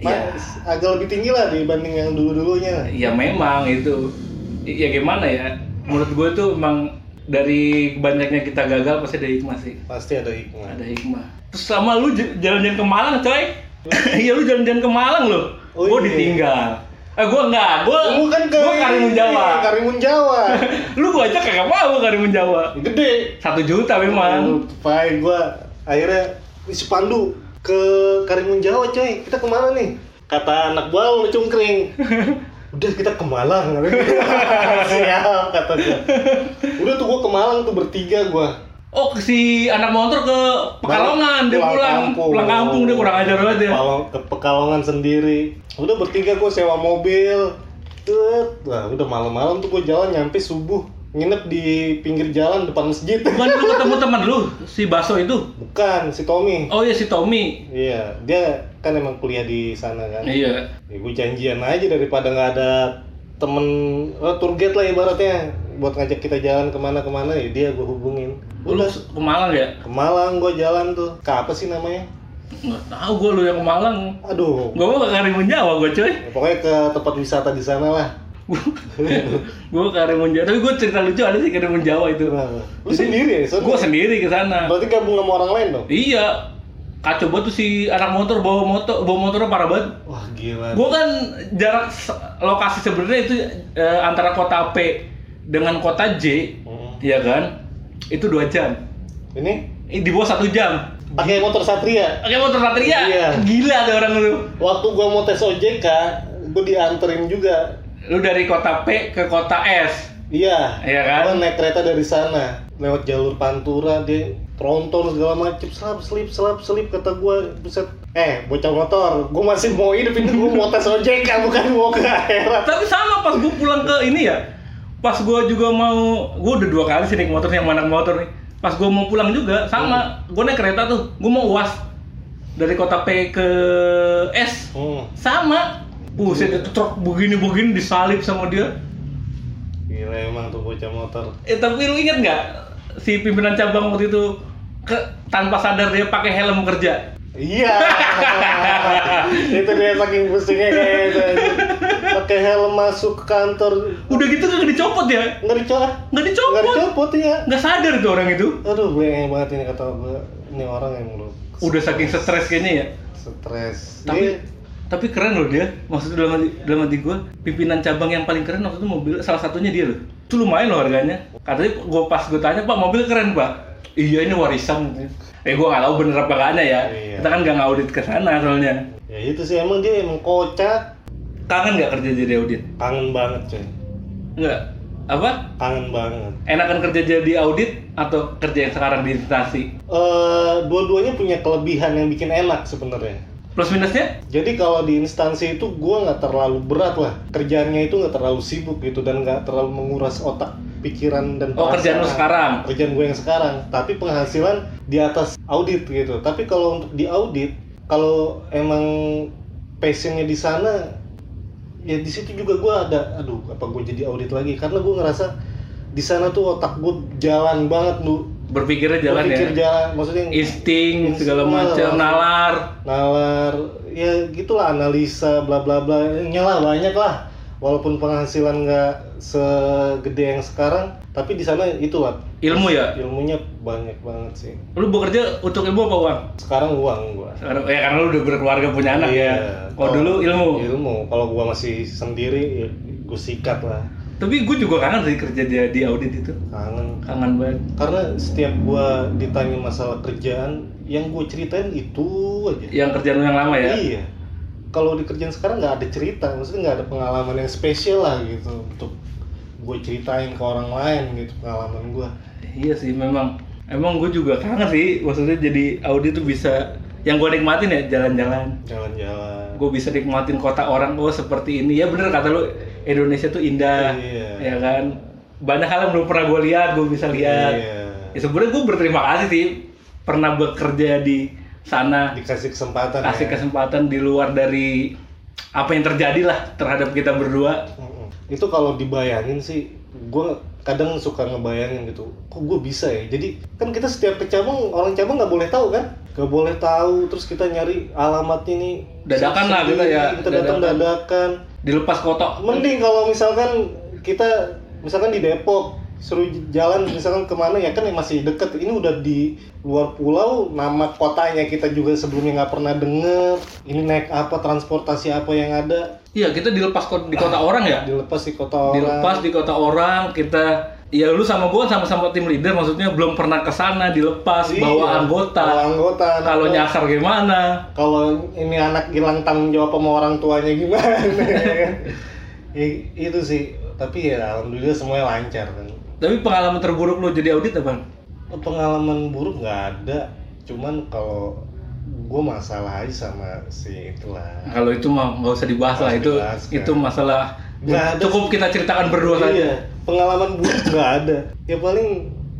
mas- agak lebih tinggi lah dibanding yang dulu dulunya Ya memang itu. Ya gimana ya? Menurut gue tuh emang dari banyaknya kita gagal pasti ada hikmah sih. pasti ada hikmah Ada hikmah. Terus sama lu jalan-jalan ke Malang coy. Iya lu jalan-jalan ke Malang loh. Oh, gue iya. ditinggal. Eh gue enggak, gue Lu kan ke gue Karimun Jawa. Iya, Karimun Jawa. lu gue aja kagak mau Karimun Jawa. Gede. Satu juta memang. Fine gua akhirnya si Pandu ke Karimun Jawa coy. Kita ke mana nih? Kata anak buah lu cungkring. Udah kita ke Malang. Siap kata gua. Udah tuh gua ke Malang tuh bertiga gua. Oh si anak motor ke Pekalongan dia pulang pulang kampung dia kurang ajar banget ya. Palong- ke Pekalongan sendiri. Udah bertiga gua sewa mobil. Tut. Wah, udah malam-malam tuh gua jalan nyampe subuh. Nginep di pinggir jalan depan masjid. Bukan lu ketemu teman lu si Baso itu. Bukan, si Tommy. Oh iya si Tommy. Iya, dia kan emang kuliah di sana kan. Iya. Ya, gue janjian aja daripada nggak ada temen oh, tour guide lah ibaratnya buat ngajak kita jalan ke mana-kemana ya dia gue hubungin. Lu Udah ke Malang ya? ke Malang gue jalan tuh. Ke apa sih namanya? Nggak tahu gue lu yang ke Malang. Aduh. Gue mau ke Karimun Jawa gue coy. Ya, pokoknya ke tempat wisata di sana lah. gue ke Karimun Jawa. Tapi gue cerita lucu ada sih Karimun Jawa itu. Nah, lu sendiri ya? Gue sendiri ke sana. Berarti gabung sama orang lain dong? Iya. Kacau banget tuh si anak motor bawa motor bawa motornya parah banget. Wah gila. Gue kan jarak lokasi sebenarnya itu eh, antara kota P dengan kota J, Hmm. ya kan? Itu dua jam. Ini Eh, Di bawah satu jam. pakai motor Satria. Pakai motor Satria. Iya. Gila ada orang lu. Waktu gua mau tes OJK, gue dianterin juga. Lu dari kota P ke kota S. Iya. Iya kan? Gua naik kereta dari sana, lewat jalur Pantura, dia tronton segala macem, selap selip selap selip kata gua, buset. Eh, bocah motor, gua masih mau hidup ini gua mau tes OJK bukan mau ke akhirat. Tapi sama pas gue pulang ke ini ya. Pas gue juga mau, gue udah dua kali sih naik motor yang mana motor nih. Pas gue mau pulang juga sama, gue naik kereta tuh, gue mau uas dari kota P ke S Hmm. sama. Buset itu truk begini-begini disalip sama dia. Gila emang tuh bocah motor. Eh tapi lu inget nggak si pimpinan cabang waktu itu ke, tanpa sadar dia pakai helm kerja. Iya. itu dia saking pusingnya kayak itu. Pakai helm masuk ke kantor, Udah gitu kagak dicopot ya? nggak dicopot. Nggak Nggak dicopot. dicopot ya. Nggak sadar tuh orang itu. Aduh, blengeng banget ini kata gua. Ini orang yang lu Udah saking stres kayaknya ya. stres. Tapi Dia- tapi keren loh dia. Maksudnya dalam hati, dalam hati gue, pimpinan cabang yang paling keren waktu itu mobil salah satunya dia loh. Itu lumayan loh harganya. Katanya gue pas gue tanya pak mobil keren pak. Iya ini warisan. Eh gue nggak tahu bener apa enggaknya ya. Iya. Kita kan nggak ngaudit ke sana soalnya. Ya itu sih emang dia emang kocak. Kangen nggak kerja jadi audit? Kangen banget coy. Nggak. Apa? Kangen banget. Enakan kerja jadi audit atau kerja yang sekarang di instansi? eh dua-duanya punya kelebihan yang bikin enak sebenarnya. Plus minusnya? Jadi kalau di instansi itu gua nggak terlalu berat lah. Kerjaannya itu nggak terlalu sibuk gitu dan nggak terlalu menguras otak, pikiran dan Oh kerjaan lu perasaan. sekarang? Kerjaan gue yang sekarang. Tapi penghasilan di atas audit gitu. Tapi kalau untuk di audit, kalau emang passionnya di sana, ya di situ juga gua ada. Aduh, apa gue jadi audit lagi? Karena gue ngerasa di sana tuh otak gue jalan banget lu. Berpikirnya jalan Berpikir ya? jalan, maksudnya Insting segala macam, nalar. nalar ya gitulah analisa bla bla bla nyala banyak lah walaupun penghasilan nggak segede yang sekarang tapi di sana itulah Ilmu ya? ilmunya banyak banget sih Lu bekerja untuk ilmu apa uang? sekarang uang gua Sekarang, ya karena lu udah berkeluarga punya anak Iya. ya. Kalau dulu ilmu. ilmu kalau gua masih sendiri ya gua sikat lah Tapi gue juga kangen sih kerja di, di audit itu. kangen Kangen banget. karena setiap gua ditanya masalah kerjaan yang gue ceritain itu aja Yang kerjaan yang lama ya? iya kalau di kerjaan sekarang nggak ada cerita maksudnya nggak ada pengalaman yang spesial lah gitu untuk gue ceritain ke orang lain gitu pengalaman gua Iya sih, memang emang gue juga kangen sih. Maksudnya jadi audit tuh bisa yang gue nikmatin ya jalan-jalan. jalan-jalan Gue bisa nikmatin kota orang oh seperti ini. Ya bener kata lu Indonesia tuh indah, Iya. ya kan. Banyak hal yang belum pernah gue lihat, gue bisa lihat. Iya. Ya sebenarnya gue berterima kasih sih pernah bekerja di sana, dikasih kesempatan kasih ya. kesempatan di luar dari apa yang terjadi lah terhadap kita berdua. Mm-mm. Itu kalau dibayangin sih gue kadang suka ngebayangin gitu kok gue bisa ya jadi kan kita setiap ke cabang orang cabang nggak boleh tahu kan nggak boleh tahu terus kita nyari alamat ini Dadakan lah kita ya, kita datang dadakan. dadakan Dilepas kotak. mending kalau misalkan kita misalkan di Depok suruh jalan misalkan ke mana ya kan yang masih deket. Ini udah di luar pulau nama kotanya kita juga sebelumnya nggak pernah denger. Ini naik apa transportasi apa yang ada. Iya, kita dilepas ko- di kota orang ya. dilepas di kota orang. Dilepas di kota orang kita ya lu sama gua sama-sama tim leader maksudnya belum pernah ke sana dilepas Iya, bawa anggota. bawa anggota. Kalau nyasar gimana? kalau ini anak hilang tanggung jawab sama orang tuanya gimana? I- itu sih. Tapi ya alhamdulillah semuanya lancar kan tapi pengalaman terburuk lu jadi audit apa? Pengalaman buruk nggak ada. Cuman kalau gue masalah aja sama si itulah. Kalau itu mah nggak usah dibahas lah itu dibahas, kan. itu masalah ada cukup kita ceritakan berdua saja. Iya pengalaman buruk nggak ada. Ya paling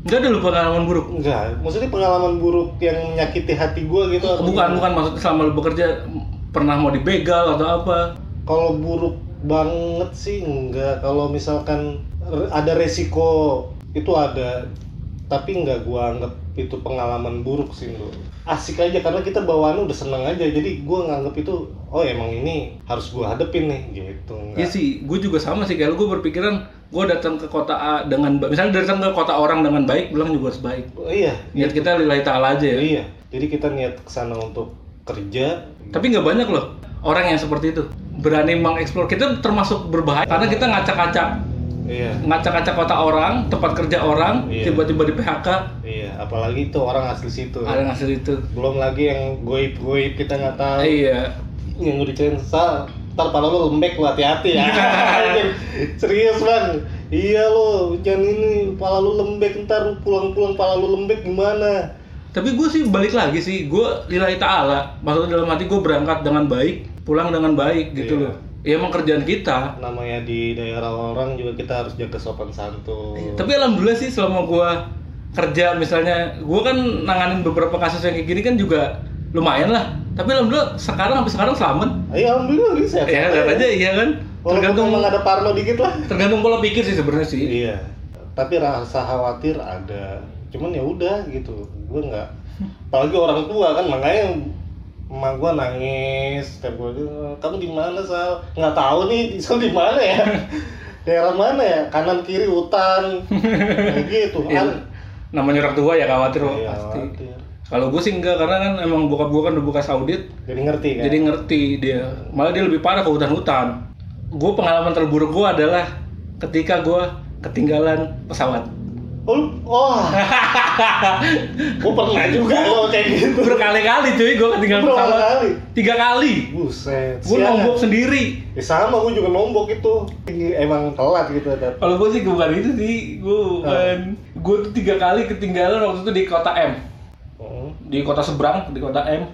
nggak ada lu pengalaman buruk? Nggak maksudnya pengalaman buruk yang menyakiti hati gue gitu. Bukan bukan maksudnya selama lu bekerja pernah mau dibegal atau apa? Kalau buruk banget sih enggak kalau misalkan ada resiko itu ada tapi nggak gua anggap itu pengalaman buruk sih Ndo. asik aja karena kita bawaannya udah seneng aja jadi gua nganggap itu oh emang ini harus gua hadepin nih gitu Iya enggak sih, gue juga sama sih. Kalau gue berpikiran, gue datang ke kota A dengan, misalnya datang ke kota orang dengan baik, pulang juga harus baik. Oh, iya Niat kita lillahi ta'ala aja ya. iya jadi kita niat ke sana untuk kerja Tapi nggak banyak loh orang yang seperti itu. Berani mengeksplor. Kita termasuk berbahaya karena kita ngacak-ngacak. iya Ngacak-ngacak kota orang, tempat kerja orang, Iya. tiba-tiba di PHK. iya apalagi itu orang asli situ Ada yang hasil itu. belum lagi yang goib-goib kita nggak tahu Iya. yang udah diceritain sa ntar pala lu lembek lu hati-hati ya Anjing, serius bang iya lo jangan ini pala lu lembek ntar pulang-pulang pala lu lembek gimana Tapi gue sih balik lagi sih, gue lillahi ta'ala. Maksudnya dalam hati gue berangkat dengan baik, pulang dengan baik gitu Iya. loh. Ya emang kerjaan kita. namanya di daerah orang juga kita harus jaga sopan santun Tapi alhamdulillah sih selama gua kerja misalnya, gua kan nanganin beberapa kasus yang kayak gini kan juga lumayan lah. Tapi alhamdulillah sekarang sampai sekarang selamat. Ayo alhamdulillah bisa Ya lihat aja iya kan. Walaupun Tergantung emang ada parno dikit lah tergantung pola pikir sih sebenarnya sih. iya tapi rasa khawatir ada cuman ya udah gitu gue nggak apalagi orang tua kan makanya emak gue nangis setiap gue kamu di mana sal nggak tahu nih sal di mana ya daerah mana ya kanan kiri hutan Kayak gitu kan Namanya orang tua ya khawatir Iya, pasti. khawatir. Kalau gue sih enggak karena kan emang bokap gua kan udah buka audit, jadi ngerti kan jadi ngerti dia. Malah dia lebih parah ke hutan-hutan. Gue pengalaman terburuk gua adalah ketika gua ketinggalan pesawat. Oh, oh. gue pernah juga lo kayak gitu Berkali-kali cuy gue ketinggalan pesawat. kali? Tiga kali. buset Gue nombok sendiri. Ya sama, gue juga nombok itu. Emang telat gitu. Kalau gue sih bukan itu sih, gue Ah. bukan. Gue tuh tiga kali ketinggalan waktu itu di kota M, Oh. di kota seberang, di kota M.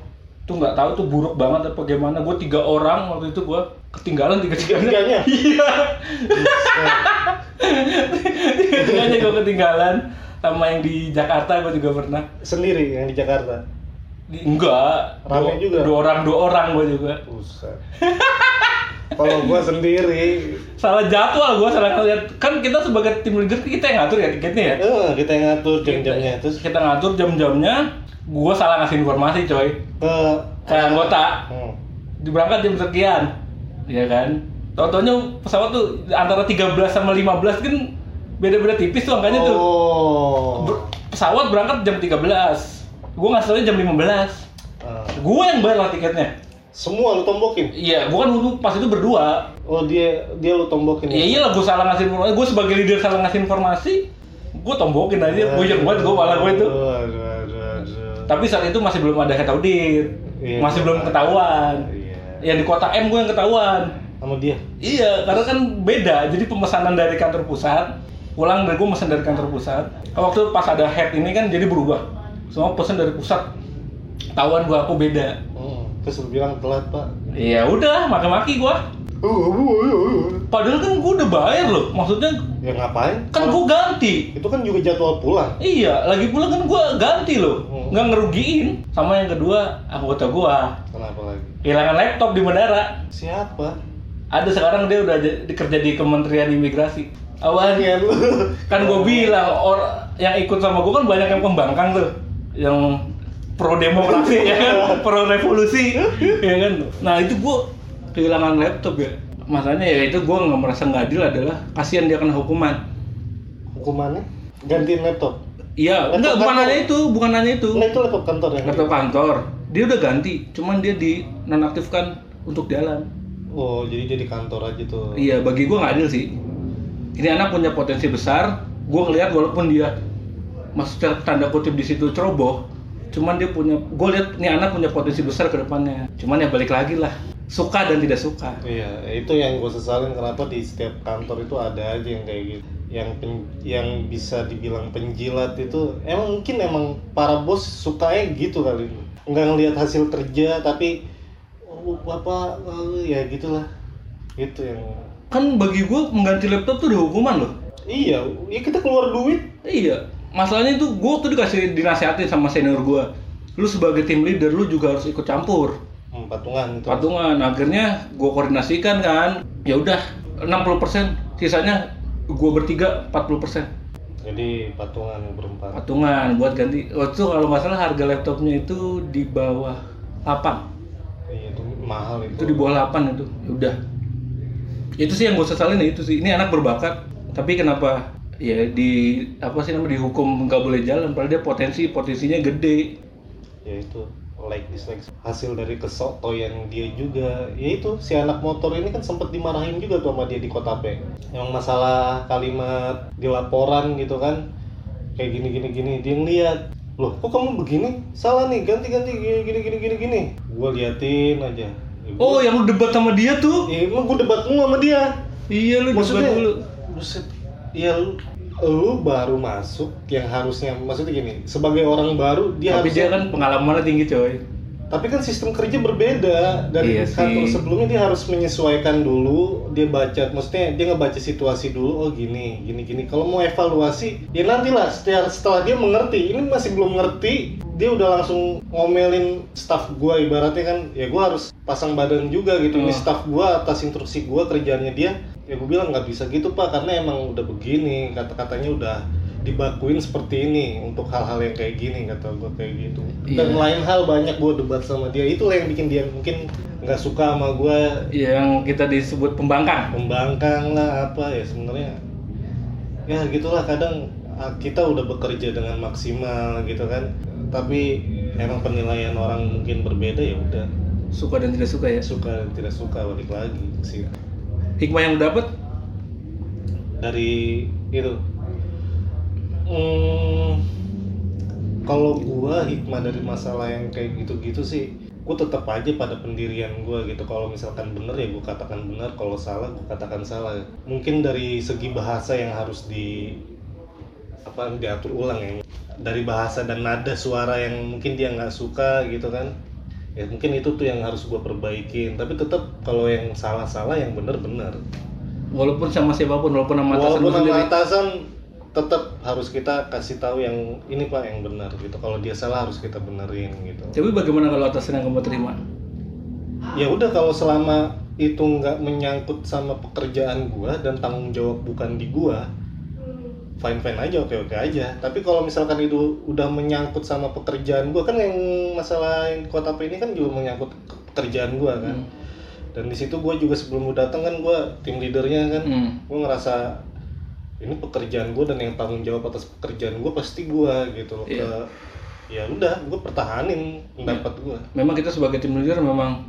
Tuh nggak tahu tuh buruk banget apa gimana. Gue tiga orang waktu itu gue ketinggalan tiga tiganya. Iya, Buset. tiganya gue ketinggalan. Sama yang di Jakarta gue juga pernah. Sendiri yang di Jakarta. Di, enggak, Rame dua, juga? Dua orang, dua orang gue juga. Kalau gue sendiri, Salah jadwal gue salah ngeliat. Kan kita sebagai tim leader kita yang ngatur ya tiketnya ya. eh, kita yang ngatur jam-jamnya. Terus kita ngatur jam-jamnya gue salah ngasih informasi coy ke ke anggota Hmm. diberangkat jam sekian ya kan Tau-taunya pesawat tuh antara 13 sama 15 kan beda-beda tipis tuh angkanya tuh Oh. Ber- pesawat berangkat jam 13 gue ngasih jam 15 Ah. gue yang bayar lah tiketnya Semua lu tombokin. Iya, gua kan pas itu berdua. Oh dia dia lu tombokin. Ya iyalah gue salah ngasih informasi, gue sebagai leader salah ngasih informasi, gue tombokin aja, gue yang buat gue malah gue itu. Aduh, aduh. Tapi saat itu masih belum ada head audit, Iya, masih belum ketahuan. Iya. Yang di kota M gue yang ketahuan. Sama dia. Iya, karena kan beda. Jadi pemesanan dari kantor pusat, pulang dari gue pesan dari kantor pusat. Waktu pas ada head ini kan jadi berubah. Semua pesan dari pusat. Tahuan gue aku beda. Hmm. Terus lu bilang telat pak. Iya udah, maki-maki gue. Padahal kan gue udah bayar loh. Maksudnya Ya ngapain? kan gue ganti. Itu kan juga jadwal pulang. Iya, lagi pula kan gue ganti loh, Hmm. Nggak ngerugiin. Sama yang kedua, anggota gue Kenapa lagi? kehilangan laptop di bandara. Siapa? Ada sekarang dia udah dikerja di Kementerian Imigrasi. Awalnya Ya lu. kan gue bilang or yang ikut sama gue kan banyak yang pembangkang tuh, yang pro demokrasi ya kan, pro revolusi ya kan. Nah itu gue kehilangan laptop ya. Masalahnya ya itu gue nggak merasa nggak adil adalah kasihan dia kena hukuman. Hukumannya? Gantiin laptop. Iya, Laptop enggak bukan kantor. hanya itu, bukan hanya itu. Nah itu laptop kantor ya? laptop kantor dia udah ganti cuman dia di nonaktifkan untuk jalan Oh jadi jadi kantor aja tuh. iya bagi gua nggak adil sih ini anak punya potensi besar gua ngelihat walaupun dia maksudnya tanda kutip di situ ceroboh cuman dia punya gue lihat ini anak punya potensi besar ke depannya cuman ya balik lagi lah suka dan tidak suka Iya, itu yang gue sesalin kenapa di setiap kantor itu ada aja yang kayak gitu. Yang pen- yang bisa dibilang penjilat itu emang mungkin emang para bos sukanya gitu kali. Nggak ngelihat hasil kerja tapi oh, apa eh, ya gitulah. Gitu yang kan bagi gua mengganti laptop tuh udah hukuman loh Iya, ya kita keluar duit. iya masalahnya itu gua tuh dikasih dinasihatin sama senior gua lu sebagai tim leader lu juga harus ikut campur Hmm, patungan itu. patungan akhirnya gue koordinasikan kan ya udah 60% sisanya gue bertiga 40% Jadi patungan berempat. patungan buat ganti. Waktu itu kalau nggak salah harga laptopnya itu di bawah 8 Iya, itu mahal itu. itu di bawah 8 itu. Ya udah. Itu sih yang gue sesalin ya itu sih. Ini anak berbakat. Tapi kenapa? Ya di apa sih namanya dihukum nggak boleh jalan. Padahal dia potensi potensinya gede. Ya itu like dislike hasil dari kesotoyan dia juga. Ya itu si anak motor ini kan sempat dimarahin juga tuh sama dia di kota P yang masalah kalimat di laporan gitu kan kayak gini gini gini. Dia ngeliat loh kok kamu begini? Salah nih ganti ganti gini gini gini gini gini. Gue liatin aja. Ya, gua- oh yang lu debat sama dia tuh? Ya, emang gue debat mulu sama dia. Iya lu debat maksudnya dulu buset ya lu, lu baru masuk yang harusnya maksudnya gini sebagai orang baru dia tapi harusnya dia kan pengalamannya tinggi coy Tapi kan sistem kerja berbeda dari Iya kantor sih. sebelumnya dia harus menyesuaikan dulu, dia baca, maksudnya dia ngebaca situasi dulu, oh gini, gini, gini. Kalau mau evaluasi, ya nantilah setelah, setelah dia mengerti. Ini masih belum ngerti, dia udah langsung ngomelin staff gua ibaratnya kan, ya gua harus pasang badan juga gitu. Ini Oh. staff gua atas instruksi gua kerjaannya dia, ya gua bilang nggak bisa gitu pak, karena emang udah begini, kata-katanya udah dibakuin seperti ini untuk hal-hal yang kayak gini kata gua kayak gitu. Dan Iya. lain hal banyak gue debat sama dia. Itulah yang bikin dia mungkin nggak suka sama gue yang kita disebut pembangkang. Membangkang lah apa ya sebenarnya. Ya gitulah kadang ah, kita udah bekerja dengan maksimal gitu kan. Tapi emang penilaian orang mungkin berbeda ya udah. Suka dan tidak suka ya? Suka dan tidak suka balik lagi sih hikmah yang dapat dari itu hmm, kalau gua hikmah dari masalah yang kayak gitu-gitu sih gua tetap aja pada pendirian gua gitu. Kalau misalkan bener ya gua katakan benar kalau salah gua katakan salah. Mungkin dari segi bahasa yang harus di apa diatur ulang ya. Dari bahasa dan nada suara yang mungkin dia nggak suka gitu kan ya mungkin itu tuh yang harus gua perbaikin. Tapi tetap kalau yang salah-salah yang bener-bener walaupun sama siapa pun walaupun sama atasan Walaupun sama sendiri atasan tetap harus kita kasih tahu yang ini pak yang benar gitu. Kalau dia salah harus kita benerin gitu. tapi bagaimana kalau atasan yang kamu terima Ya udah kalau selama itu nggak menyangkut sama pekerjaan gua dan tanggung jawab bukan di gua, fine fine aja oke oke aja. Tapi kalau misalkan itu udah menyangkut sama pekerjaan gua kan yang masalah yang kota P ini kan juga menyangkut ke- pekerjaan gua kan. Hmm. Dan di situ gua juga sebelum lu datang kan gua tim leadernya kan. Hmm. gue ngerasa ini pekerjaan gue dan yang tanggung jawab atas pekerjaan gue pasti gue gitu loh Iya. ke ya udah gue pertahanin pendapat gue memang kita sebagai tim leader memang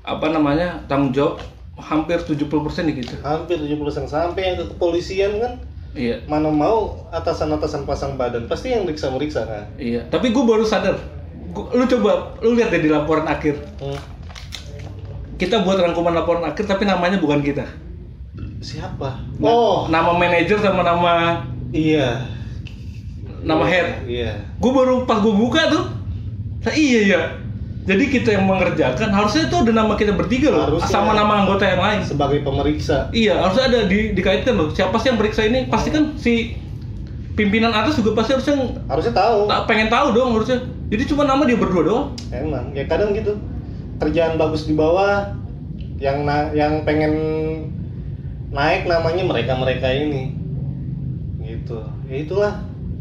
apa namanya tanggung jawab hampir 70% nih gitu. hampir 70% sampai yang ke kepolisian kan Iya. mana mau atasan-atasan pasang badan pasti yang meriksa-meriksa kan Iya, tapi gue baru sadar. Gua- lu coba, lu lihat deh di laporan akhir. Hmm. Kita buat rangkuman laporan akhir, tapi namanya bukan kita. Siapa Na- oh nama manajer sama nama iya nama Iya, head. iya Gue baru pas gue buka tuh, nah, iya ya. Jadi kita yang mengerjakan harusnya itu ada nama kita bertiga loh, Harusnya. sama nama anggota yang lain. sebagai pemeriksa Iya, harusnya ada di, dikaitkan loh. Siapa sih yang periksa ini? Pasti kan si pimpinan atas juga pasti harusnya harusnya tahu tak pengen tahu dong harusnya. Jadi cuma nama dia berdua doang. emang ya kadang gitu kerjaan bagus di bawah yang na- yang pengen naik namanya mereka mereka ini gitu ya itulah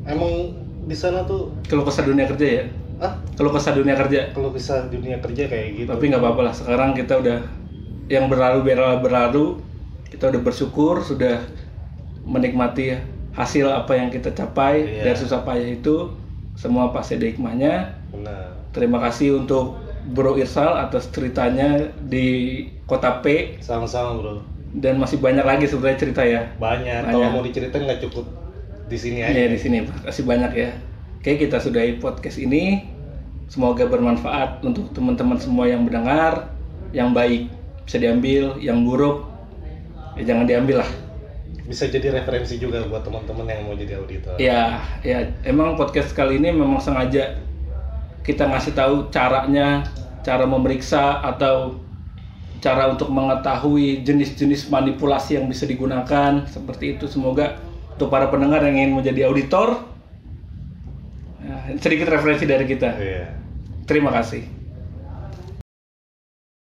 emang di sana tuh Kalau kesah dunia kerja ya. ah Kalau kesah dunia kerja. kalau bisa dunia kerja kayak gitu Tapi nggak apa-apa lah. Sekarang kita udah yang berlalu berlalu berlalu. Kita udah bersyukur sudah menikmati hasil apa yang kita capai Iya. dari susah payah itu. Semua pasti ada hikmahnya. benar Terima kasih untuk Bro Irsal atas ceritanya di Kota P sama-sama bro dan masih banyak lagi sebenarnya cerita ya. banyak, Banyak. kalau mau diceritain nggak cukup di sini aja Ya di sini kasih banyak ya. Oke kita sudahi podcast ini. Semoga bermanfaat untuk teman-teman semua yang mendengar. Yang baik bisa diambil, yang buruk ya jangan diambil lah. bisa jadi referensi juga buat teman-teman yang mau jadi auditor Ya, ya emang podcast kali ini memang sengaja kita ngasih tahu caranya, cara memeriksa atau cara untuk mengetahui jenis-jenis manipulasi yang bisa digunakan seperti itu. Semoga untuk para pendengar yang ingin menjadi auditor ya, sedikit referensi dari kita. Iya. Terima kasih.